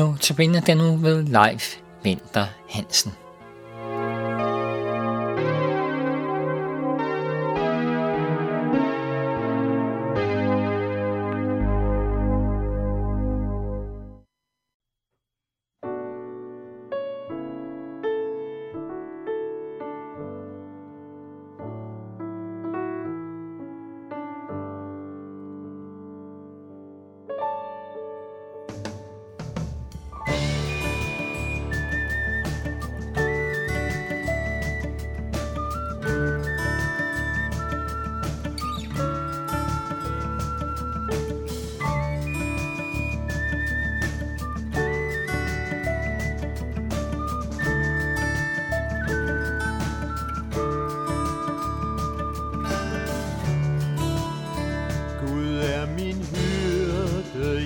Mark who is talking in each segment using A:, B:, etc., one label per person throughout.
A: nu tilbage den nu ved Leif Vinter Hansen.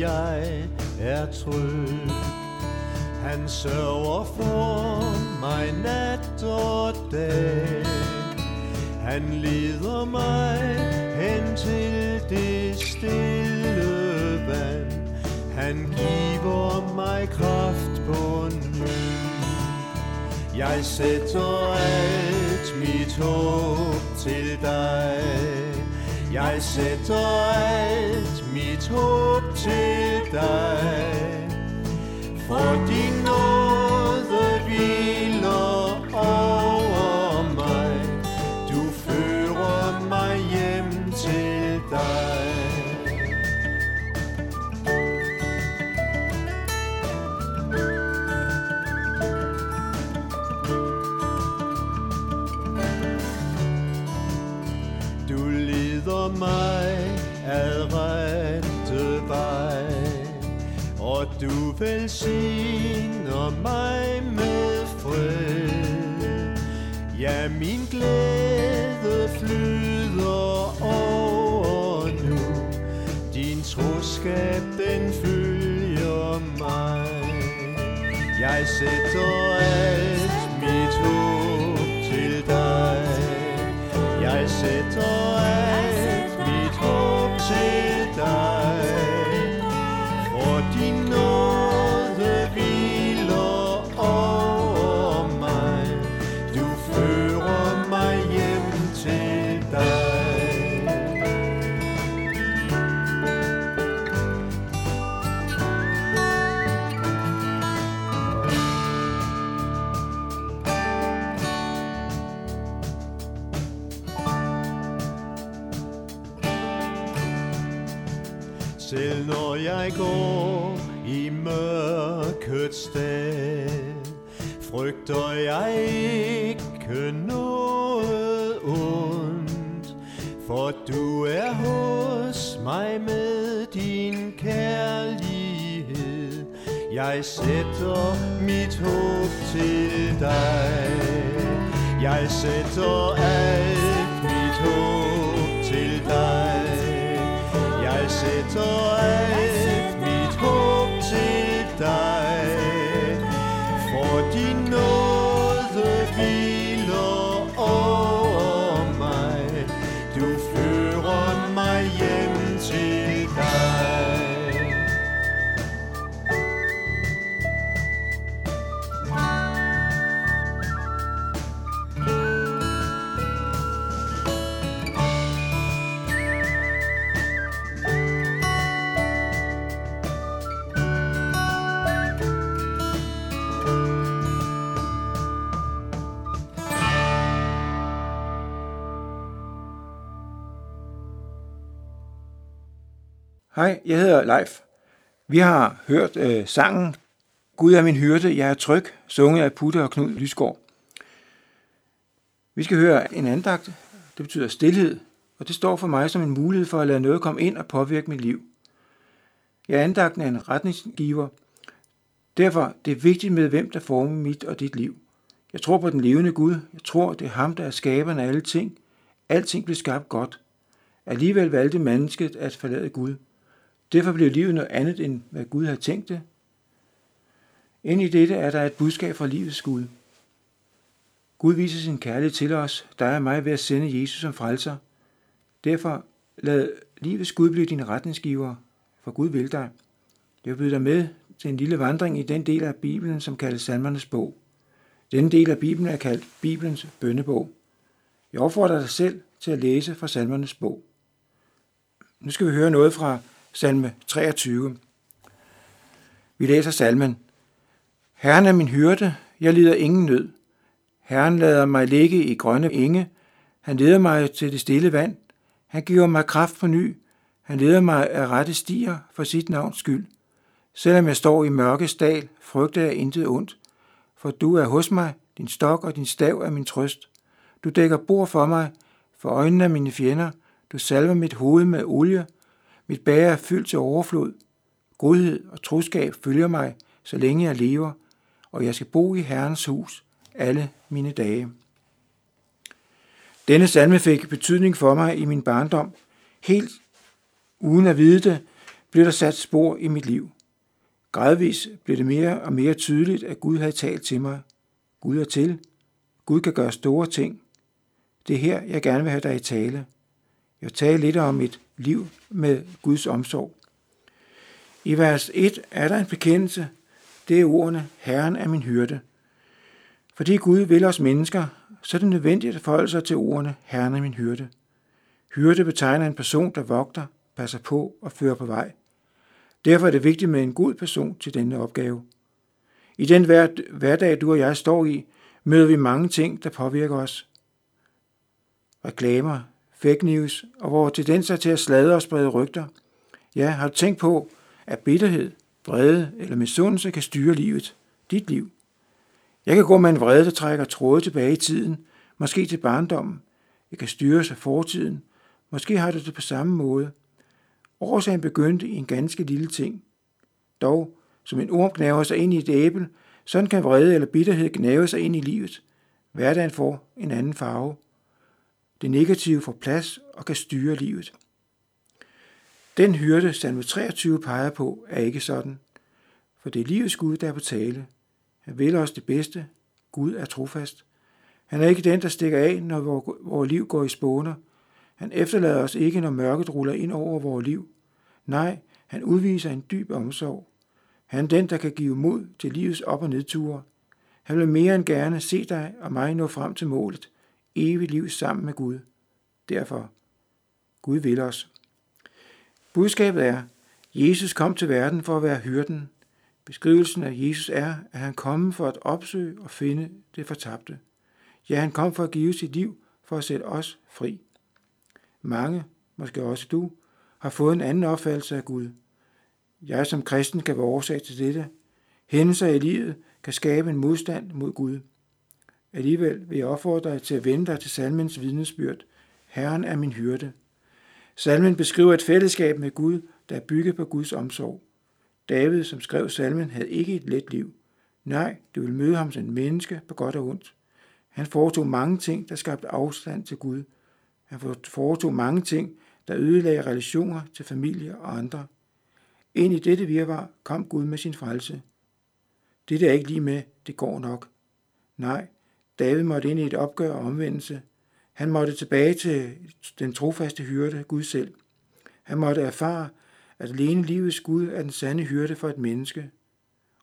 B: Jeg er tryg. Han sørger for mig nat og dag. Han leder mig hen til det stille vand. Han giver mig kraft på ny. Jeg sætter alt mit håb til dig. Jeg sætter alt mit håb til dig. For din nåde velsigner mig med fred. Ja, min glæde flyder over nu, din troskab den følger mig. Jeg sætter alt mit håb til dig. Jeg sætter Selv når jeg går i mørkets dal, frygter jeg ikke noget ondt, for du er hos mig med din kærlighed. Jeg sætter mit håb til dig. Jeg sætter alt mit håb sætter alt mit håb til dig. For din nåde
C: Hej, jeg hedder Leif. Vi har hørt øh, sangen Gud er min hyrde, jeg er tryg, sunget af Putte og Knud Lysgaard. Vi skal høre en andagt, det betyder stillhed, og det står for mig som en mulighed for at lade noget komme ind og påvirke mit liv. Ja, andagten er en retningsgiver. Derfor det er vigtigt med, hvem der former mit og dit liv. Jeg tror på den levende Gud. Jeg tror, det er ham, der er skaberen af alle ting. Alting blev skabt godt. Alligevel valgte mennesket at forlade Gud. Derfor blev livet noget andet, end hvad Gud havde tænkt det. Ind i dette er der et budskab fra livets Gud. Gud viser sin kærlighed til os, der er mig ved at sende Jesus som frelser. Derfor lad livets Gud blive din retningsgiver, for Gud vil dig. Jeg byder dig med til en lille vandring i den del af Bibelen, som kaldes Salmernes bog. Denne del af Bibelen er kaldt Bibelens bønnebog. Jeg opfordrer dig selv til at læse fra Salmernes bog. Nu skal vi høre noget fra salme 23. Vi læser salmen. Herren er min hyrde, jeg lider ingen nød. Herren lader mig ligge i grønne enge. Han leder mig til det stille vand. Han giver mig kraft på ny. Han leder mig af rette stier for sit navns skyld. Selvom jeg står i mørkes dal, frygter jeg intet ondt. For du er hos mig, din stok og din stav er min trøst. Du dækker bord for mig, for øjnene af mine fjender. Du salver mit hoved med olie. Mit bære er fyldt til overflod. Godhed og troskab følger mig, så længe jeg lever, og jeg skal bo i Herrens hus alle mine dage. Denne salme fik betydning for mig i min barndom. Helt uden at vide det, blev der sat spor i mit liv. Gradvis blev det mere og mere tydeligt, at Gud havde talt til mig. Gud er til. Gud kan gøre store ting. Det er her, jeg gerne vil have dig i tale. Jeg tale lidt om et liv med Guds omsorg. I vers 1 er der en bekendelse. Det er ordene, Herren er min hyrde. Fordi Gud vil os mennesker, så er det nødvendigt at forholde sig til ordene, Herren er min hyrde. Hyrde betegner en person, der vogter, passer på og fører på vej. Derfor er det vigtigt med en god person til denne opgave. I den hverdag, du og jeg står i, møder vi mange ting, der påvirker os. Reklamer, fake news og vores tendenser til at sladre og sprede rygter. Ja, har du tænkt på, at bitterhed, vrede eller misundelse kan styre livet, dit liv? Jeg kan gå med en vrede, der trækker tråde tilbage i tiden, måske til barndommen. Jeg kan styres af fortiden. Måske har du det på samme måde. Årsagen begyndte i en ganske lille ting. Dog, som en orm gnaver sig ind i et æble, sådan kan vrede eller bitterhed gnave sig ind i livet. Hverdagen får en anden farve. Det negative får plads og kan styre livet. Den hyrde, salme 23 peger på, er ikke sådan. For det er livets Gud, der er på tale. Han vil os det bedste. Gud er trofast. Han er ikke den, der stikker af, når vores liv går i spåner. Han efterlader os ikke, når mørket ruller ind over vores liv. Nej, han udviser en dyb omsorg. Han er den, der kan give mod til livets op- og nedture. Han vil mere end gerne se dig og mig nå frem til målet. Evigt liv sammen med Gud. Derfor, Gud vil os. Budskabet er, Jesus kom til verden for at være hyrden. Beskrivelsen af Jesus er, at han kom for at opsøge og finde det fortabte. Ja, han kom for at give sit liv for at sætte os fri. Mange, måske også du, har fået en anden opfattelse af Gud. Jeg som kristen kan være årsag til dette. Hændelser i livet kan skabe en modstand mod Gud. Alligevel vil jeg opfordre dig til at vende dig til salmens vidnesbyrd. Herren er min hyrde. Salmen beskriver et fællesskab med Gud, der er bygget på Guds omsorg. David, som skrev salmen, havde ikke et let liv. Nej, det ville møde ham som en menneske på godt og ondt. Han foretog mange ting, der skabte afstand til Gud. Han foretog mange ting, der ødelagde relationer til familie og andre. Ind i dette virvar kom Gud med sin frelse. Det er ikke lige med, det går nok. Nej, David måtte ind i et opgør og omvendelse. Han måtte tilbage til den trofaste hyrde, Gud selv. Han måtte erfare, at alene livets Gud er den sande hyrde for et menneske.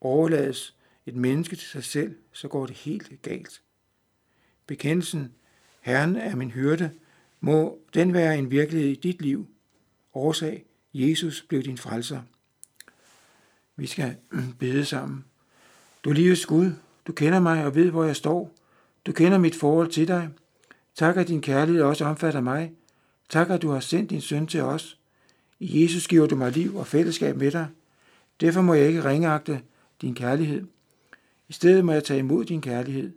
C: Overlades et menneske til sig selv, så går det helt galt. Bekendelsen, Herren er min hyrde, må den være en virkelighed i dit liv. Årsag, Jesus blev din frelser. Vi skal bede sammen. Du livets Gud, du kender mig og ved, hvor jeg står. Du kender mit forhold til dig. Tak, at din kærlighed også omfatter mig. Tak, at du har sendt din søn til os. I Jesus giver du mig liv og fællesskab med dig. Derfor må jeg ikke ringeagte din kærlighed. I stedet må jeg tage imod din kærlighed.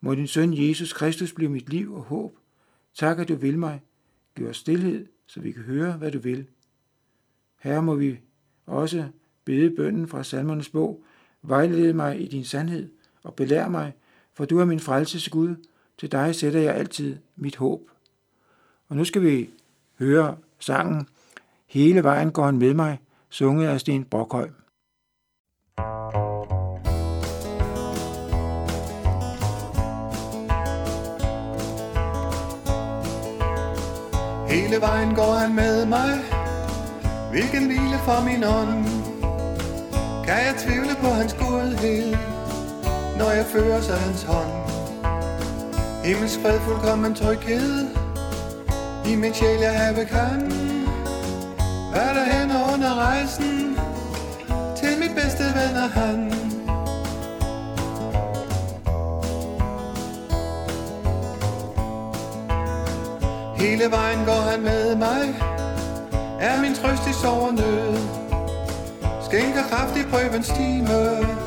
C: Må din søn Jesus Kristus blive mit liv og håb. Tak, at du vil mig. Giv os stillhed, så vi kan høre, hvad du vil. Her må vi også bede bønden fra salmernes bog. Vejlede mig i din sandhed og belær mig, for du er min frelses Gud. Til dig sætter jeg altid mit håb. Og nu skal vi høre sangen Hele vejen går han med mig, sunget af Sten Brokhøj.
B: Hele vejen går han med mig Hvilken hvile for min ånd
D: Kan jeg tvivle på hans godhed, når jeg fører sig hans hånd? Himmelsk fred, fuldkommen tryghed, i min sjæl jeg have kan. Hvad der hænder under rejsen, til mit bedste ven er han. Hele vejen går han med mig, er min trøst i sorg og nød. Skænker kraft i prøvens time,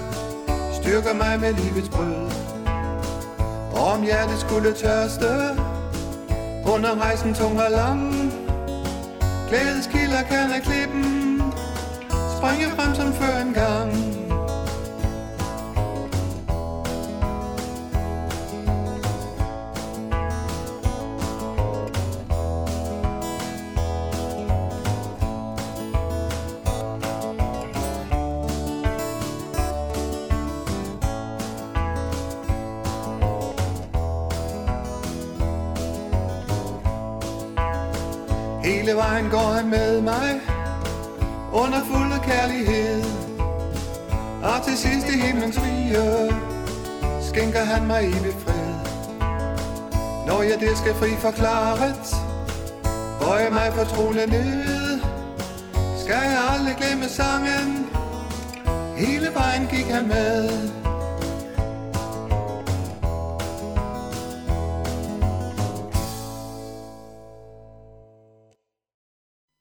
D: styrker mig med livets brød. Og om hjertet skulle tørste, under rejsen tung og lang, glædeskilder kan af klippen, springe frem som før en gang. Hele vejen går han med mig Under fuld kærlighed. Og til sidst i himlens rige Skænker han mig evig fred. Når jeg det skal fri forklaret Bøje mig fortrolig ned Skal jeg aldrig glemme sangen. Hele vejen gik han med.